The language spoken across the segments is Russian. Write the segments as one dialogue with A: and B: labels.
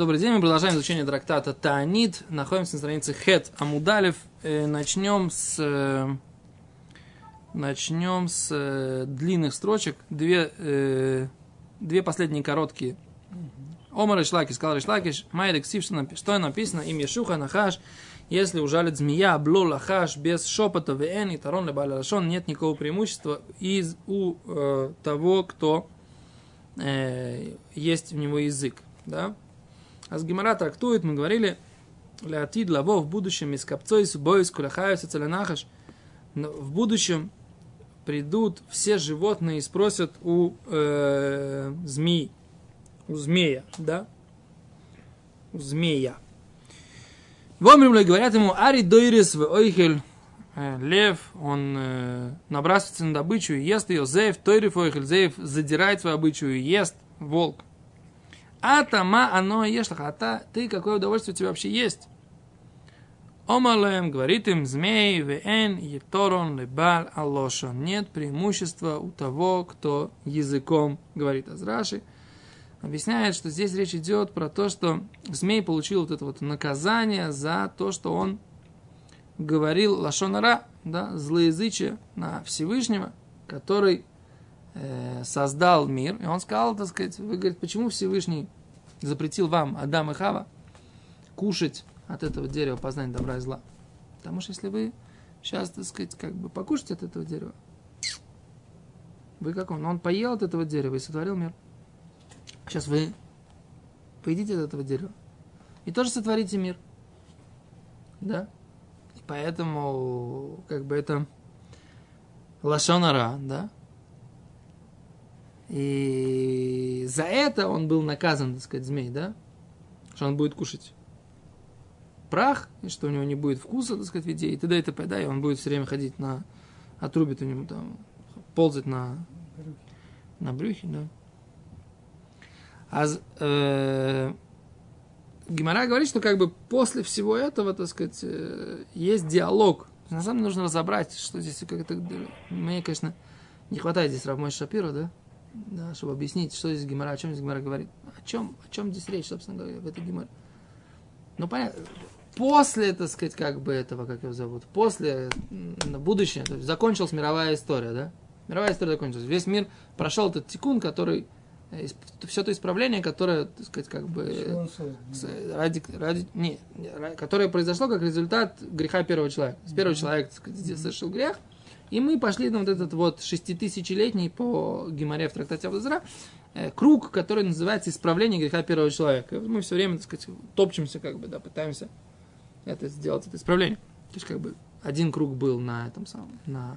A: Добрый день, мы продолжаем изучение трактата Таанит. Находимся на странице Хет Амудалев. Э, начнем с... Э, начнем с э, длинных строчек. Две, две последние короткие. Омар Ишлакиш, сказал Ишлакиш, Майрик что написано, им Ешуха Нахаш, если ужалит змея, бло лахаш, без шепота, вен и тарон лебаляшон, нет никакого преимущества из у э, того, кто э, есть в него язык. Да? А с Гимара трактует, мы говорили, Леатид лаво в будущем из копцой бойс куляхаюс целенахаш. В будущем придут все животные и спросят у э, змеи, у змея, да? У змея. Вомрим говорят ему, Ари дойрис в ойхель, э, лев, он э, набрасывается на добычу и ест ее, зеев, тойриф ойхель, зеев задирает свою добычу и ест, волк. А тама оно ешь а та, ты какое удовольствие у тебя вообще есть? Омалем говорит им, змей, вен, еторон, лебаль, алошон. Нет преимущества у того, кто языком говорит. Азраши объясняет, что здесь речь идет про то, что змей получил вот это вот наказание за то, что он говорил лашонара, да, злоязычие на Всевышнего, который э, создал мир, и он сказал, так сказать, вы говорите, почему Всевышний запретил вам, Адам и Хава, кушать от этого дерева познания добра и зла? Потому что если вы сейчас, так сказать, как бы покушаете от этого дерева, вы как он? Он поел от этого дерева и сотворил мир. Сейчас вы поедите от этого дерева и тоже сотворите мир. Да? И поэтому, как бы это лашонара, да? И за это он был наказан, так сказать, змей, да? Что он будет кушать прах, и что у него не будет вкуса, так сказать, в еде, и т.д. и т.п. Да, и он будет все время ходить на... Отрубит у него там, ползать на... На брюхе, да. А э, Гимара говорит, что как бы после всего этого, так сказать, э, есть диалог. На самом деле нужно разобрать, что здесь как-то... Мне, конечно, не хватает здесь Равмой Шапира, да? Да, чтобы объяснить, что здесь Гимара, о чем здесь Гимара говорит. О чем, о чем здесь речь, собственно говоря, в этой Гимаре. Ну, понятно, после, так сказать, как бы этого, как его зовут, после, на будущее, то есть закончилась мировая история, да? Мировая история закончилась. Весь мир прошел этот тикун, который все то исправление, которое, так сказать, как бы ради, ради, не, которое произошло как результат греха первого человека. С первого человека, так сказать, совершил грех, и мы пошли на вот этот вот шеститысячелетний по Гимаре в трактате Абдазра э, круг, который называется исправление греха первого человека. Мы все время, так сказать, топчемся, как бы, да, пытаемся это сделать, это исправление. То есть, как бы, один круг был на этом самом, на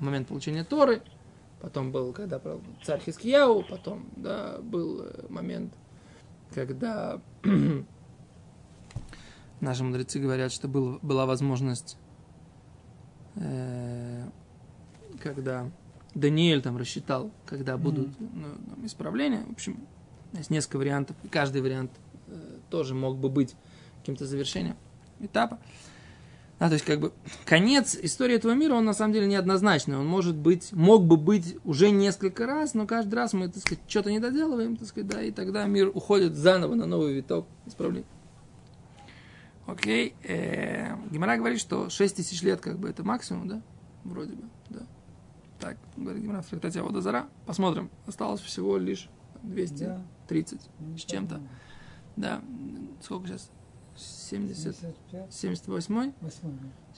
A: момент получения Торы, потом был, когда царь Хискияу, потом, да, был э, момент, когда наши мудрецы говорят, что был, была возможность э, когда Даниэль там рассчитал, когда будут ну, там, исправления. В общем, есть несколько вариантов, и каждый вариант э, тоже мог бы быть каким-то завершением этапа. А, то есть, как бы, конец истории этого мира, он на самом деле неоднозначный. Он может быть, мог бы быть уже несколько раз, но каждый раз мы, так сказать, что-то не доделываем, так сказать, да, и тогда мир уходит заново на новый виток исправления. Окей. Э, Гимара говорит, что 6 тысяч лет, как бы, это максимум, да? Вроде бы, да. Так, говорит Гимара в трактате Водозара. Посмотрим. Осталось всего лишь 230 да. с чем-то. Да. Сколько сейчас? 70, 78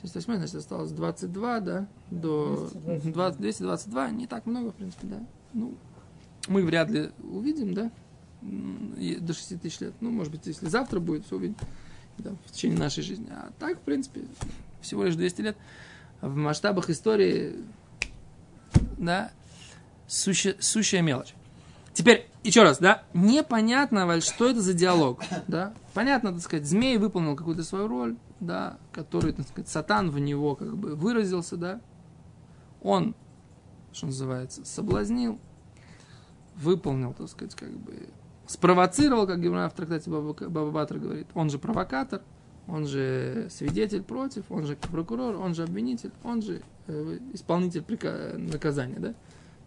A: 78 значит, осталось 22, да, до 222. 222, не так много, в принципе, да. Ну, мы вряд ли увидим, да, до 6 тысяч лет. Ну, может быть, если завтра будет, все увидим да, в течение нашей жизни. А так, в принципе, всего лишь 200 лет. В масштабах истории да, сущая, сущая мелочь. Теперь, еще раз, да, непонятно, что это за диалог, да. Понятно, так сказать, змей выполнил какую-то свою роль, да, который, так сказать, сатан в него как бы выразился, да. Он, что называется, соблазнил, выполнил, так сказать, как бы, спровоцировал, как Гимна в трактате Баба Батра говорит. Он же провокатор, он же свидетель против, он же прокурор, он же обвинитель, он же э, исполнитель прика- наказания, да?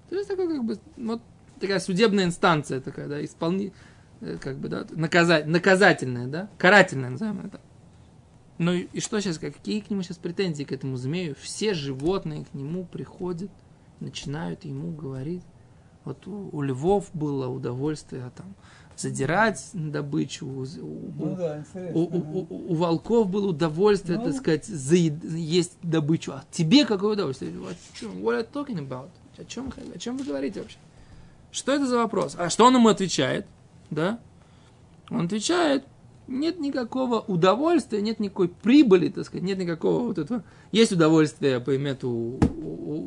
A: То есть такой как бы вот такая судебная инстанция такая, да, исполни... э, как бы, да, наказать, наказательное, да, карательное, назовем это. Ну и, и что сейчас, какие к нему сейчас претензии к этому змею? Все животные к нему приходят, начинают ему говорить. Вот у, у львов было удовольствие там задирать добычу, у,
B: Ну да,
A: у, у- у- у волков было удовольствие,
B: Ну.
A: так сказать, заед- есть добычу. А тебе какое удовольствие? What, what are you talking about? О чем, вы- о чем вы говорите вообще? Что это за вопрос? А что он ему отвечает? Да? Он отвечает, нет никакого удовольствия, нет никакой прибыли, так сказать, нет никакого вот этого. Есть удовольствие по имету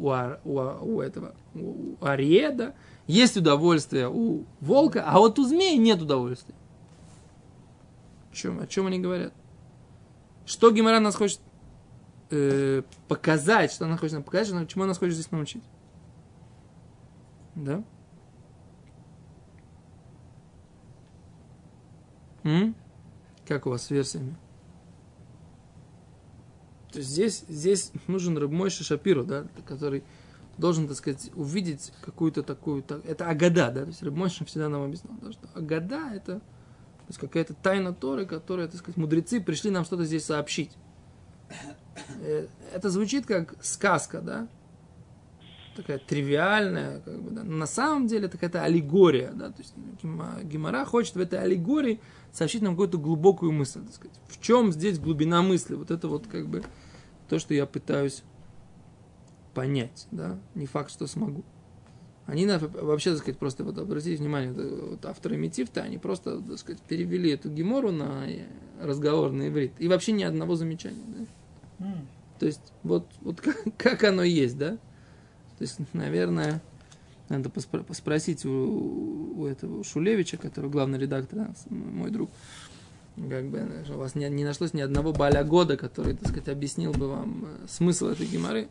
A: у, у, у ар- у у этого, ареда, есть удовольствие у волка, а вот у змеи нет удовольствия. О чем, о чем они говорят? Что Гимара нас хочет э, показать, что она хочет нам показать, чему она нас хочет здесь научить? Да? М? Как у вас с версиями? То есть здесь, здесь нужен Рабмойша Шапиру, да, который должен, так сказать, увидеть какую-то такую... так- Это Агада, да, то есть Рабмойша всегда нам объяснял, да, что Агада это то есть какая-то тайна Торы, которая, так сказать, мудрецы пришли нам что-то здесь сообщить. Э, Это звучит как сказка, да, такая тривиальная, как бы, да. Но на самом деле это какая-то аллегория, да, то есть Гима- Гимара хочет в этой аллегории сообщить нам какую-то глубокую мысль, так сказать. В чем здесь глубина мысли? Вот это вот как бы то, что я пытаюсь понять, да, не факт, что смогу. Они вообще, так сказать, просто вот обратите внимание, вот, авторы Метифта, они просто, так сказать, перевели эту гемору на разговор на иврит. И вообще ни одного замечания, да.
B: М.
A: То есть, вот, вот как, как оно есть, да? То есть, наверное, надо поспро- поспросить у, у этого у Шулевича, который главный редактор, да, с- мой друг, как бы, что у вас не, не нашлось ни одного баля года, который, так сказать, объяснил бы вам э, смысл этой геморы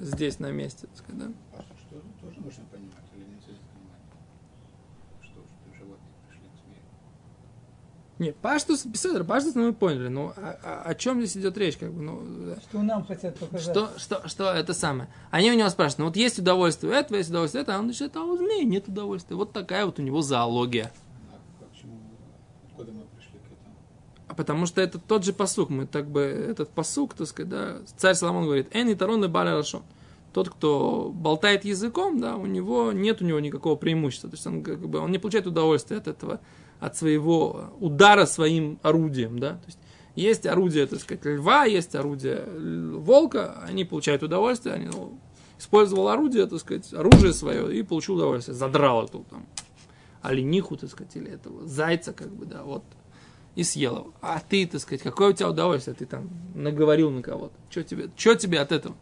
A: здесь, на месте, так сказать, да?
C: А что, тоже нужно понимать или не здесь понимать? Что, что животные пришли к змею?
A: Нет, Паштус, Беседер, Паштус мы поняли, но о, о- о чем здесь идет речь, как бы, ну.
B: Что нам хотят показать?
A: Что, что, что это самое? Они у него спрашивают, ну вот есть удовольствие этого, есть удовольствие этого, а он говорит, а у змеи нет удовольствия. Вот такая вот у него зоология.
C: А как, чему, откуда мы пришли к этому?
A: А потому что это тот же посук. Мы так бы, этот посук, так сказать, да, царь Соломон говорит, Эн и тарон баля рашон. Тот, кто болтает языком, да, у него нет у него никакого преимущества. То есть он как бы он не получает удовольствия от этого, от своего удара своим орудием, да. То есть есть орудие, так сказать, льва, есть орудие волка, они получают удовольствие, они ну, использовал орудие, так сказать, оружие свое и получил удовольствие, задрал эту там олениху, так сказать, или этого зайца, как бы, да, вот, и съел его. А ты, так сказать, какое у тебя удовольствие, ты там наговорил на кого-то. Что тебе, что тебе от этого?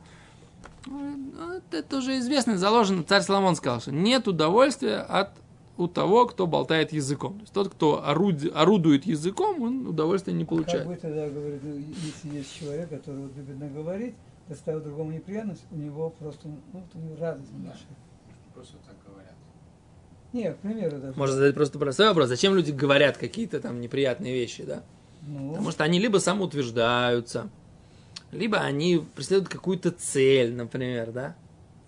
A: «Ну, это уже известно, заложено. Царь Соломон сказал, что нет удовольствия от у того, кто болтает языком. То есть тот, кто оруди- орудует языком, он удовольствия не
B: Как
A: получает.
B: бы тогда говорит, ну, если есть человек, который вот любит наговорить, доставит другому неприятность, у него просто, ну, вот у него радость
C: Да.
B: большая.
C: Просто так говорят.
B: Не, к примеру даже.
A: Можно задать просто простой вопрос. Зачем люди говорят какие-то там неприятные вещи, да?
B: Ну,
A: Потому что они либо самоутверждаются, либо они преследуют какую-то цель, например, да?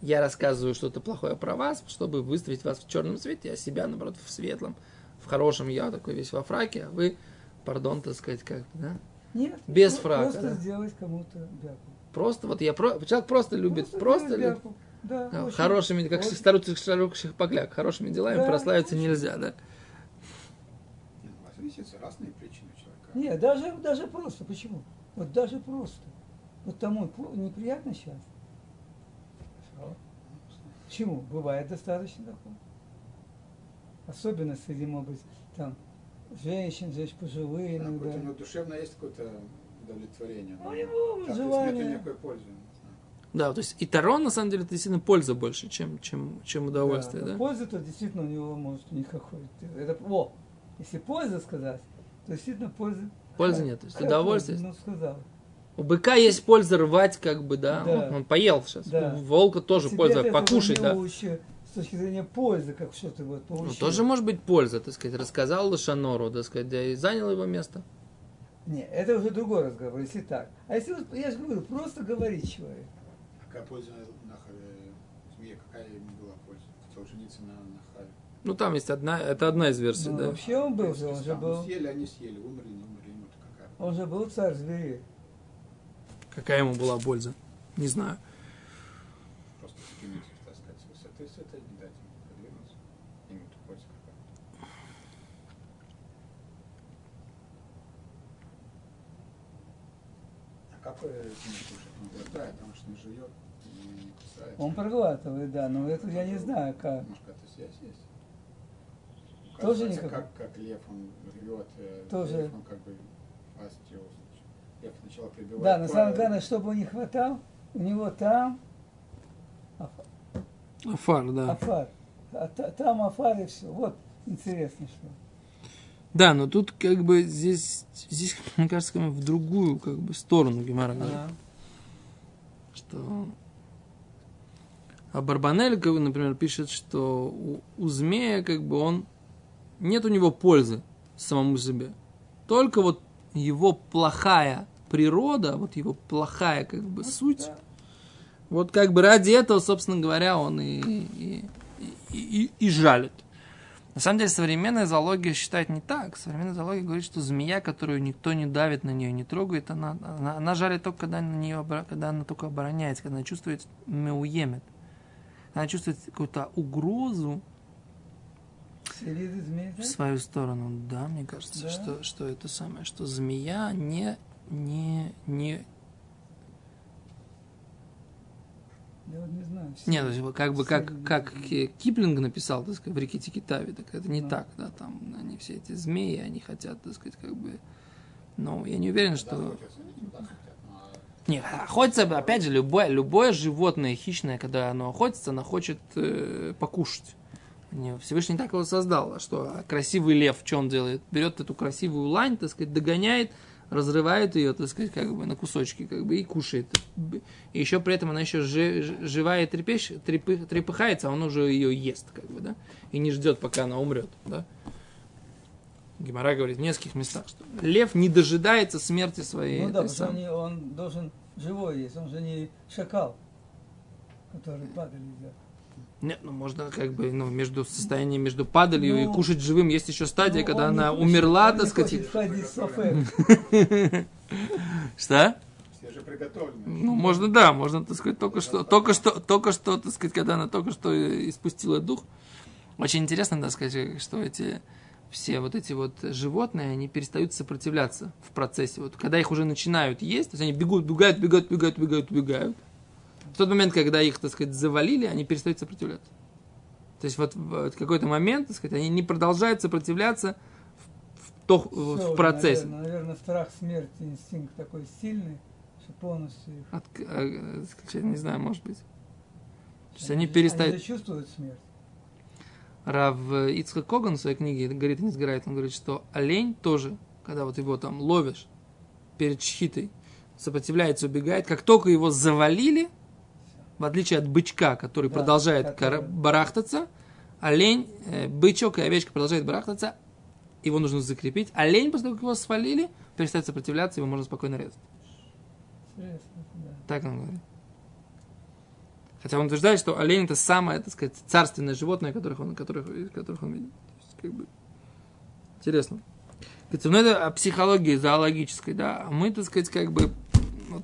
A: Я рассказываю что-то плохое про вас, чтобы выставить вас в черном свете, а себя, наоборот, в светлом, в хорошем. Я такой весь во фраке, а вы, пардон, так сказать, как бы, да?
B: нет,
A: без
B: про-
A: фрака,
B: Просто
A: да.
B: сделать кому-то бяку.
A: Просто вот я про... человек просто любит, просто,
B: сделать
A: любит.
B: Да,
A: Да,
B: очень.
A: хорошими, как
B: очень.
A: старуцких шарукших покляк, хорошими делами
B: Да,
A: прославиться
B: очень.
A: нельзя, да?
C: Нет, у вас видите, разные причины у человека.
B: Нет, даже, даже просто. Почему? Вот даже просто. Вот тому неприятно сейчас. Почему? Бывает достаточно такого. Особенно среди, может быть, там, женщин, женщин пожилые
C: Да,
B: иногда.
C: у него душевно есть какое-то удовлетворение.
B: Ну, у него
C: так, то есть
B: желание.
C: Нет никакой пользы. не знаю.
A: Да, то есть и тарон, на самом деле, это действительно польза больше, чем, чем, чем удовольствие,
B: но
A: да?
B: Пользы то действительно у него может никакой. Это, о, если польза сказать, то действительно пользы.
A: Пользы нет, то есть удовольствие.
B: польза? Ну, сказал.
A: У быка есть польза рвать, как бы, да.
B: Да.
A: Ну, он поел сейчас.
B: Да.
A: У волка тоже
B: Тебе
A: польза покушать, да.
B: лучше с точки зрения пользы, как что-то вот
A: Ну,
B: получил.
A: тоже может быть польза, так сказать. Рассказал Лошанору, так сказать, да, и занял его место.
B: Не, это уже другой разговор, если так. А если, вот, я же говорю, просто говорить человек.
C: А какая польза на? Змея, какая ему была польза? Хотел жениться на Нахале.
A: Ну, там есть одна, это одна из версий,
B: Ну,
A: да.
B: вообще он был же, он же был,
C: Съели, они съели, умерли, не умерли, ему-то какая.
B: он же был царь зверей.
A: Какая ему была польза? Не знаю.
C: Он
B: проглатывает, да, но это я не знаю как.
C: Может, какая-то связь есть?
B: Тоже никакой?
C: как, как лев, он рвет, э,
B: Тоже.
C: лев, он как бы пастью, лев сначала прибивает.
B: Да, на самом главное, чтобы он не хватал, у него там
A: Афар, да.
B: афар. А та- там афар и все. Вот интересно, что.
A: Да, но тут как бы здесь, здесь мне кажется, как бы в другую как бы сторону Гемара говорит.
B: Ага.
A: Что... А Барбанель, как бы, например, пишет, что у, у змея как бы он... Нет у него пользы самому себе. Только вот его плохая природа, вот его плохая как бы суть,
B: Да.
A: вот как бы ради этого, собственно говоря, он и, и, и, и- и жалит. На самом деле современная зоология считает не так. Современная зоология говорит, что змея, которую никто не давит на нее, не трогает, она, она, она жалит только, когда, на нее, когда она только обороняется, когда она чувствует меуемет. Она чувствует какую-то угрозу в свою сторону. Да, мне кажется,
B: Да.
A: что, что это самое, что змея не, не, не,
B: Я вот не знаю. все.
A: Нет, то есть как бы как, как Ки- Киплинг написал, так сказать, в реке Тикитави, так это не
B: Ну.
A: так, да, там они все эти змеи, они хотят, так сказать, как бы, ну, я не уверен,
C: Да,
A: что... Не, охотится, опять же, любое, любое животное хищное, когда оно охотится, оно хочет э, покушать. Не, Всевышний так его создал. Что? А красивый лев, что он делает? Берет эту красивую лань, так сказать, догоняет, разрывает ее, так сказать, как бы на кусочки, как бы, и кушает. И еще при этом она еще жи- живая трепещ, трепы- трепыхается, а он уже ее ест, как бы, да? И не ждет, пока она умрет, да? Гемора говорит в нескольких местах, что лев не дожидается смерти своей.
B: Ну да, потому что он, должен живой есть, он же не шакал, который падали.
A: Нет, ну можно как бы, ну, между состоянием между падалью и
B: Ну,
A: кушать живым есть еще стадия,
B: Ну,
A: когда она
B: хочет-
A: умерла, так сказать. Что?
C: все же приготовлены.
A: Ну, можно, да, можно, так сказать, только что, только что, только что, так сказать, когда она только что испустила дух. Очень интересно, так сказать, что эти все вот эти вот животные, они перестают сопротивляться в процессе. Вот когда их уже начинают есть, то есть они бегут, бегают, бегают, бегают, бегают, бегают. В тот момент, когда их, так сказать, завалили, они перестают сопротивляться. То есть вот в какой-то момент, так сказать, они не продолжают сопротивляться в, в то-
B: Всё,
A: в процессе.
B: Наверное, наверное, страх смерти, инстинкт такой сильный, что полностью их...
A: От- э, э, не знаю, может быть. То есть они
B: Они
A: перестают...
B: же чувствуют смерть.
A: Рав Ицхак Коган в своей книге «Горит и не сгорает», он говорит, что олень тоже, когда вот его там ловишь перед шхитой, сопротивляется, убегает, как только его завалили, в отличие от бычка, который
B: Да,
A: продолжает
B: который-
A: барахтаться, олень, э, бычок и овечка продолжают барахтаться, его нужно закрепить. Олень, после того, как его свалили, перестает сопротивляться, его можно спокойно резать.
B: Интересно, да.
A: Так он говорит. Хотя он утверждает, что олень это самое, так сказать, царственное животное, которых он, которых, которых он видит. Есть, как бы, интересно. Ну это о психологии зоологической, да. А мы, так сказать, как бы,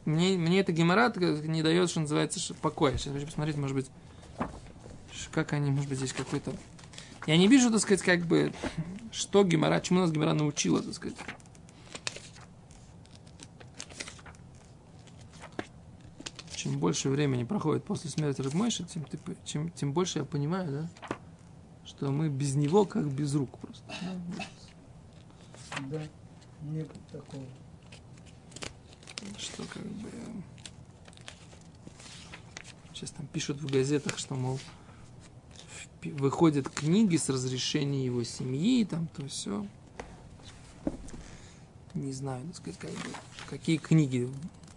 A: мне, мне это геморрат не дает, что называется, покоя. Сейчас хочу посмотреть, может быть, как они, может быть, здесь какой-то... Я не вижу, так сказать, как бы, что гемора, чему нас гемора научила, так сказать. чем больше времени проходит после смерти Рабмойши, тем, ты тем больше я понимаю, да, что мы без него как без рук просто.
B: Да, нет такого.
A: Что как бы... Сейчас там пишут в газетах, что, мол, выходят книги с разрешения его семьи, там то все. Не знаю, так сказать, как бы, какие книги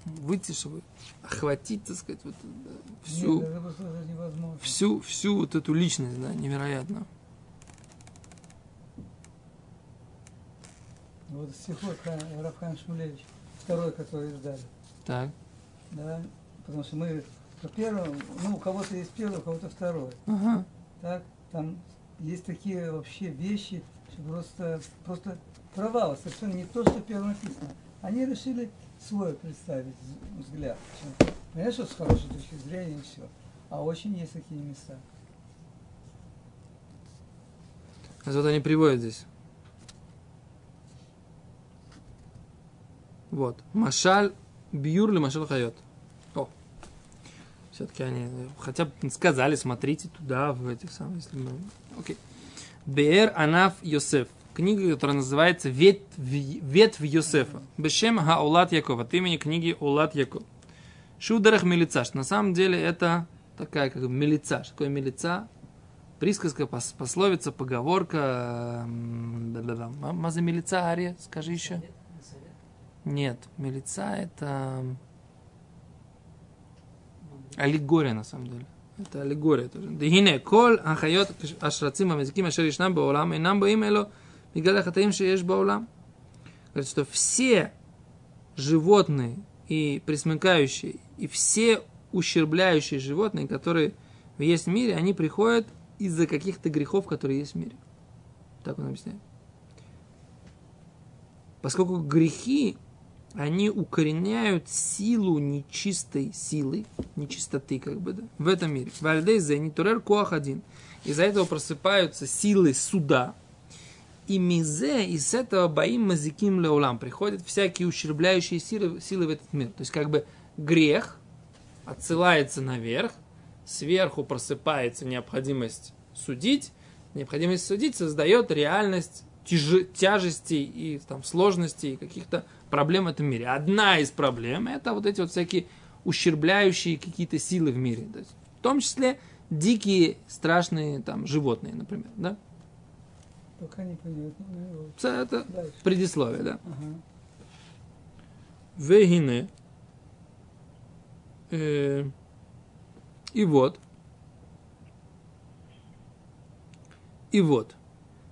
A: выйти, чтобы охватить, так сказать, вот, да, всю...
B: Нет,
A: всю, всю вот эту личность, да, невероятно.
B: Вот стихот Ха- Рафхан Шмулевич, второй, который издали.
A: Так.
B: Да? Потому что мы по первому, ну, у кого-то есть первый, у кого-то второй.
A: Ага.
B: Так, там есть такие вообще вещи, что просто, просто провал, совершенно не то, что первое написано. Они решили свой представить взгляд. Понятно, что с хорошей точки зрения и все. А очень есть такие места.
A: А вот они приводят здесь. Вот. Машаль бьюр ли машаль хайот. О. Все-таки они э, хотя бы сказали, смотрите туда, в этих самых, если мы... Окей. Беэр Анаф Йосеф. Книга, которая называется Ветвь, Ветвь Йосефа. Бешем Хаулат Яков. От имени книги Улат Яков. Шударах Мелица. Что на самом деле это такая как мелица. Что такое мелица? Присказка, пос- пословица, поговорка. да-да-да. Ма- ма за милица, Ария? Скажи еще. Нет, нет, милица это аллегория на самом деле. Это аллегория тоже. Дегине, кол ахайот ашрацим амазиким ашер ишнам баулам, и нам боим эло мигаля хатаим шееш баулам. Говорит, что все животные и присмыкающие, и все ущербляющие животные, которые есть в мире, они приходят из-за каких-то грехов, которые есть в мире. Так он объясняет. Поскольку грехи они укореняют силу нечистой силы, нечистоты как бы, да, в этом мире. Вальдейзе, нитурер коах один. Из-за этого просыпаются силы суда. И мизе, и с этого боим мазиким леулам. Приходят всякие ущербляющие силы, силы в этот мир. То есть как бы грех отсылается наверх, сверху просыпается необходимость судить, необходимость судить создает реальность тяжестей и там, сложностей и каких-то проблем в этом мире. Одна из проблем это вот эти вот всякие ущербляющие какие-то силы в мире. То есть, в том числе дикие страшные там животные, например. Да?
B: Пока не. Ну, вот.
A: Это
B: Дальше.
A: предисловие, да.
B: Ага.
A: Вегине. Э, и вот. И вот.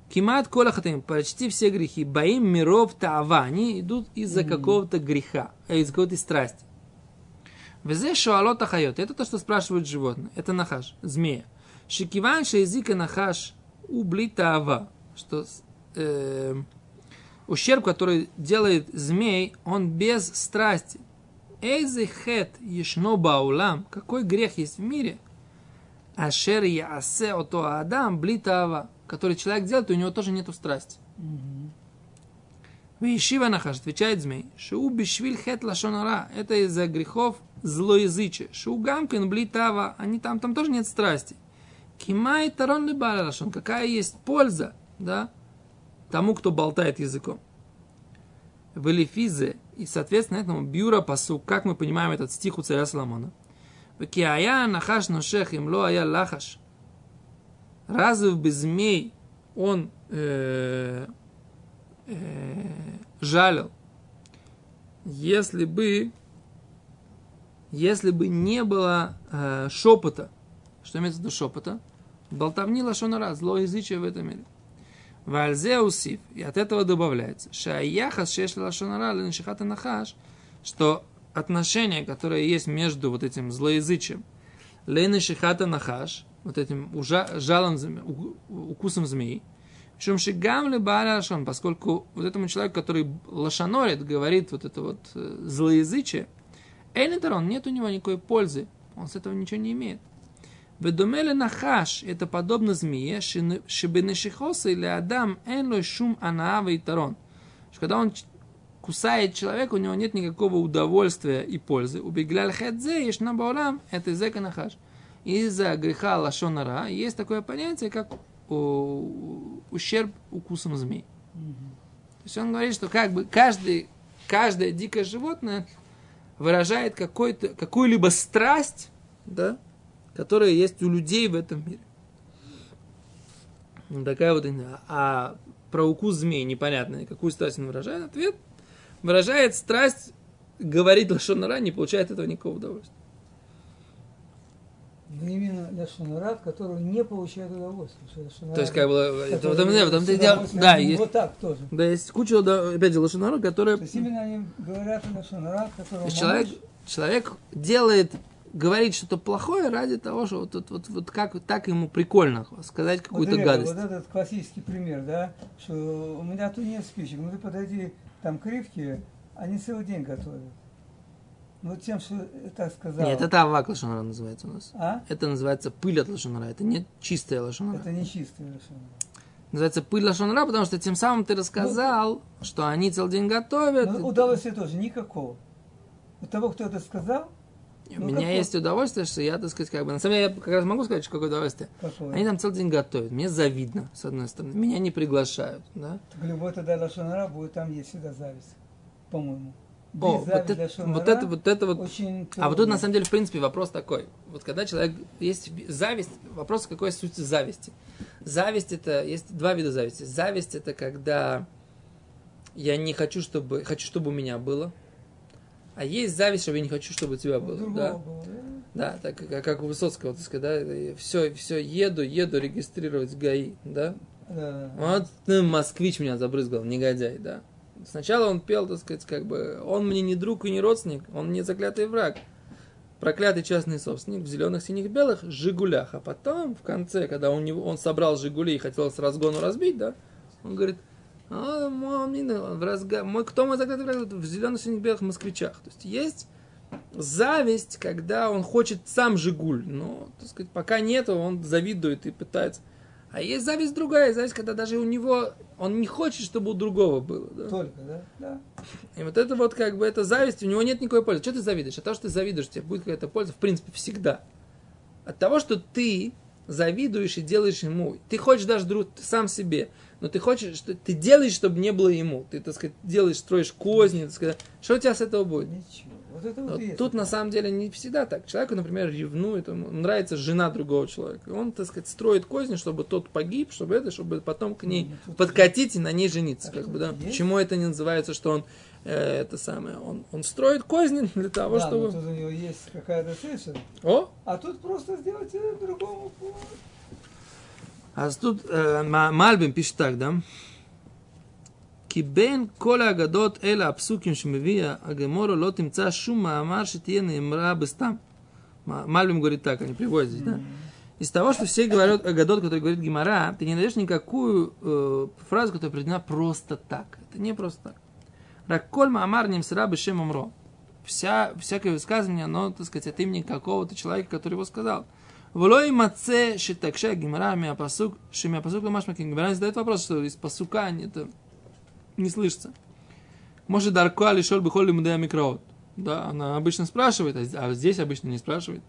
A: Кимат кола хатаим, почти все грехи, боим миров таава, они идут из-за какого-то греха, э, из какой-то страсти. Везе шуалот ахайот, это то, что спрашивают животные, это нахаш, змея. Шикиван шейзика нахаш убли таава, что э, ущерб, который делает змей, он без страсти. Эйзе хет ешно баулам, какой грех есть в мире? Ашер ясе ото адам блитава, который человек делает, и у него тоже нету страсти. Вишива нахаш, отвечает змей, шоу бишвиль хет лашонара, это из-за грехов злоязычия. Шоу гамкин блитава, они там, там тоже нет страсти. Кимай тарон либаля лашон, какая есть польза, да, тому, кто болтает языком. В Элифизе, и, соответственно, этому бюра посу, как мы понимаем этот стих у царя Соломона. Киая нахаш ношех им ло ая лахаш. Разве бы змей он э, э, жалил, если бы, если бы не было э, шепота, что имеется в виду шепота, болтовни лошонара, злоязычие в этом мире. Вальзе усив, и от этого добавляется, шаяхас шешли лошонара леншихата нахаш, что отношение, которое есть между вот этим злоязычием, леншихата нахаш, вот этим ужа- жалом, зме- у- укусом змеи, Шум шигам ли лашон, поскольку вот этому человеку, который лошанорит, говорит вот это вот э, злоязычие, Эйнетерон, нет у него никакой пользы, он с этого ничего не имеет. Ведомеле нахаш, это подобно змее, шибенешихоса или адам, энлой шум анаава и тарон. Когда он кусает человека, у него нет никакого удовольствия и пользы. Убеглял хедзе, ешь на баулам, это зека нахаш. Из-за греха лашонара есть такое понятие, как о, ущерб укусом змей. То есть он говорит, что как бы каждый, каждое дикое животное выражает какой-то, какую-либо страсть, да, которая есть у людей в этом мире. Вот такая вот, а про укус змей непонятно, какую страсть он выражает. Ответ выражает страсть, говорит лошонара, не получает этого никакого удовольствия.
B: Но именно Лашонара, от которого не получает удовольствие.
A: То есть, как бы, это, в этом, в этом
B: с
A: и дело. Да, есть,
B: Вот так тоже.
A: да, есть куча, да, опять же, лошонара, которая
B: То есть именно они говорят о
A: То
B: которого
A: человек, человек делает говорить что-то плохое ради того, что вот, вот, вот, вот как так ему прикольно сказать какую-то
B: вот,
A: гадость.
B: Вот этот классический пример, да, что у меня тут нет спичек, ну ты подойди, там кривки, они целый день готовят. Ну, тем, что так сказал.
A: Нет, это авак лошонара называется у нас.
B: А?
A: Это называется пыль от лошонара, это не чистая лошонара.
B: Это не чистая лошонара.
A: Называется пыль лошонара, потому что тем самым ты рассказал, что они целый день готовят.
B: Ну, удовольствия тоже никакого. У того, кто это сказал,
A: У
B: ну,
A: меня
B: какое?
A: есть удовольствие, что я, так сказать, как бы... На самом деле, я как раз могу сказать, что какое удовольствие.
B: какое?
A: Они там целый день готовят. Мне завидно, с одной стороны. Меня не приглашают, да?
B: Так любой тогда лошонара будет там есть всегда зависть, по-моему.
A: О, вот это, вот это, вот это вот... А вот тут, на самом деле, в принципе, вопрос такой. Вот когда человек... Есть зависть, вопрос, какой суть зависти. Зависть это... Есть два вида зависти. Зависть это когда я не хочу, чтобы... Хочу, чтобы у меня было. А есть зависть, что я не хочу, чтобы у тебя было.
B: другого
A: Да?
B: было, да?
A: Так как, как у Высоцкого, так сказать, да, все, все, еду, еду регистрировать ГАИ, да.
B: Да.
A: Вот ну, москвич меня забрызгал, негодяй, да. Сначала он пел, так сказать, как бы, он мне не друг и не родственник, он мне заклятый враг. Проклятый частный собственник в зеленых, синих, белых Жигулях. А потом, в конце, когда он, он собрал Жигули и хотел с разгону разбить, да, он говорит, а, мой, в разга- мой, кто мой заклятый враг? В зеленых, синих, белых москвичах. То есть есть зависть, когда он хочет сам Жигуль, но, так сказать, пока нету, он завидует и пытается. А есть зависть другая, зависть, когда даже у него, он не хочет, чтобы у другого было. Да?
B: Только, да? Да.
A: И вот это вот как бы, это зависть, у него нет никакой пользы. Что ты завидуешь? От того, что ты завидуешь, тебе будет какая-то польза, в принципе, всегда. От того, что ты завидуешь и делаешь ему. Ты хочешь даже друг, ты сам себе, но ты хочешь, что ты делаешь, чтобы не было ему. Ты, так сказать, делаешь, строишь козни, так сказать. Что у тебя с этого будет?
B: Ничего. Вот это вот, есть.
A: тут на самом деле не всегда так. Человеку, например, ревнует, ему нравится жена другого человека. Он, так сказать, строит козни, чтобы тот погиб, чтобы это, чтобы потом к ней
B: Ну,
A: подкатить и на ней жениться.
B: А
A: Как бы, да.
B: есть?
A: Почему это не называется, что он э, это самое, он, он строит козни для того,
B: да,
A: чтобы.
B: тут у него есть какая-то цель,
A: О!
B: а тут просто сделать э, другому. по-
A: А тут э, Ма- Мальбим пишет так, да? כי בין כל האגדות אלה הפסוקים שמביא הגמורו לא תמצא שום מאמר שתהיה נאמרה בסתם. Ма- Мальбим говорит так, они приводят здесь, да? Из того, что все говорят Агадот, который говорит Гимара, ты не найдешь никакую э, фразу, которая приведена просто так. Это не просто так. Ракколь Маамар Нимсера Бешем Умро. Вся, всякое высказывание, оно, так сказать, от имени какого-то человека, который его сказал. Влой маце шитакша гимара миапасук, шимиапасук ламашма Гимара задает вопрос, что из пасука это не слышится. Может, Даркуа лишел бы холли мудея микроот. Да, она обычно спрашивает, а, а здесь обычно не спрашивает.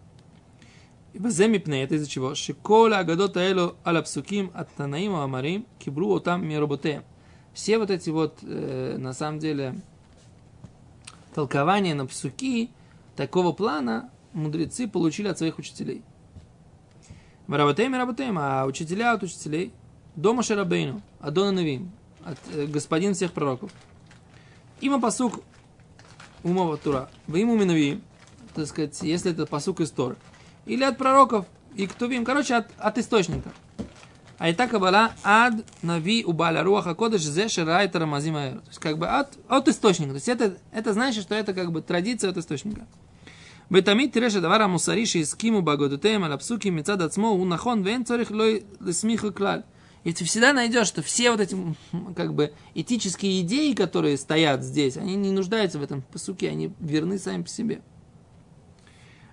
A: Ваземипне, это из-за чего? Шиколя агадота элю алапсуким от Танаима Амарим кибру там мироботеем. Все вот эти вот, э, на самом деле, толкования на псуки такого плана мудрецы получили от своих учителей. Работаем и работаем, а учителя от учителей. Дома Шарабейну, Адона Навим от, э, господин всех пророков. Има посук умова тура. Вы ему минуви, так сказать, если это посук из Торы. Или от пророков и ктувим. Короче, от, от источника. А и так была ад нави убаля руаха кодыш зе ширает рамазим То есть как бы от, от источника. То есть это, это значит, что это как бы традиция от источника. Бетамит тереша давара мусариши из киму багодутеем алапсуки мецад ацмо нахон вен цорих лой лесмиха клаль. И ты всегда найдешь, что все вот эти как бы этические идеи, которые стоят здесь, они не нуждаются в этом посуке, они верны сами по себе.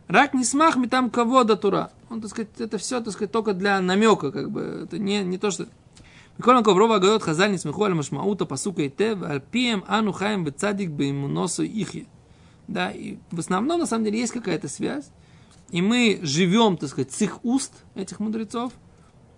A: Рак не смах мы там кого до тура. Он, так сказать, это все, так сказать, только для намека, как бы. Это не, не то, что... Микола Коврова говорит, хазаль не смеху аль машмаута пасука и те, аль пием ану хаем бецадик беймуносу ихи. Да, и в основном, на самом деле, есть какая-то связь. И мы живем, так сказать, с их уст, этих мудрецов –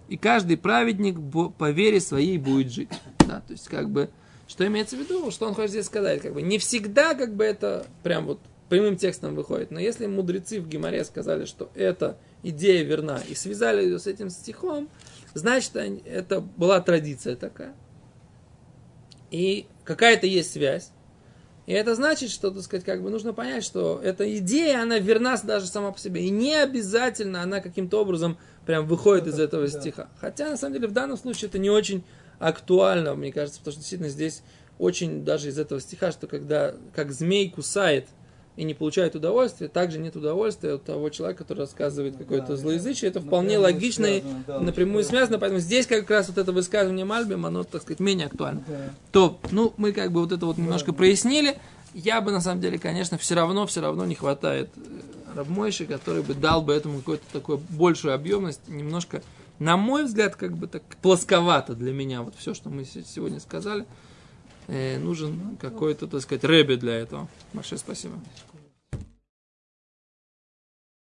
A: и каждый праведник по вере своей будет жить. Да, то есть, как бы, что имеется в виду, что он хочет здесь сказать, как бы, не всегда, как бы, это прям вот прямым текстом выходит, но если мудрецы в Гимаре сказали, что эта идея верна, и связали ее с этим стихом, значит, это была традиция такая. И какая-то есть связь. И это значит, что, так сказать, как бы нужно понять, что эта идея, она верна даже сама по себе. И не обязательно она каким-то образом прям выходит из этого
B: Да.
A: стиха. Хотя, на самом деле, в данном случае это не очень актуально, мне кажется, потому что действительно здесь очень даже из этого стиха, что когда как змей кусает и не получает удовольствия, также нет удовольствия от того человека, который рассказывает какое-то
B: Да,
A: злоязычие. Это
B: да.
A: вполне логично и
B: да,
A: напрямую
B: очень
A: связано, поэтому здесь как раз вот это высказывание Мальбим, оно, так сказать, менее актуально.
B: Да.
A: То, ну, мы как бы вот это вот немножко прояснили. Я бы, на самом деле, конечно, все равно, все равно не хватает э, Рабмойши, который бы дал бы этому какую-то такую большую объемность, немножко, на мой взгляд, как бы так плосковато для меня, вот все, что мы се- сегодня сказали, Э, нужен какой-то, так сказать, рэби для этого. Большое спасибо.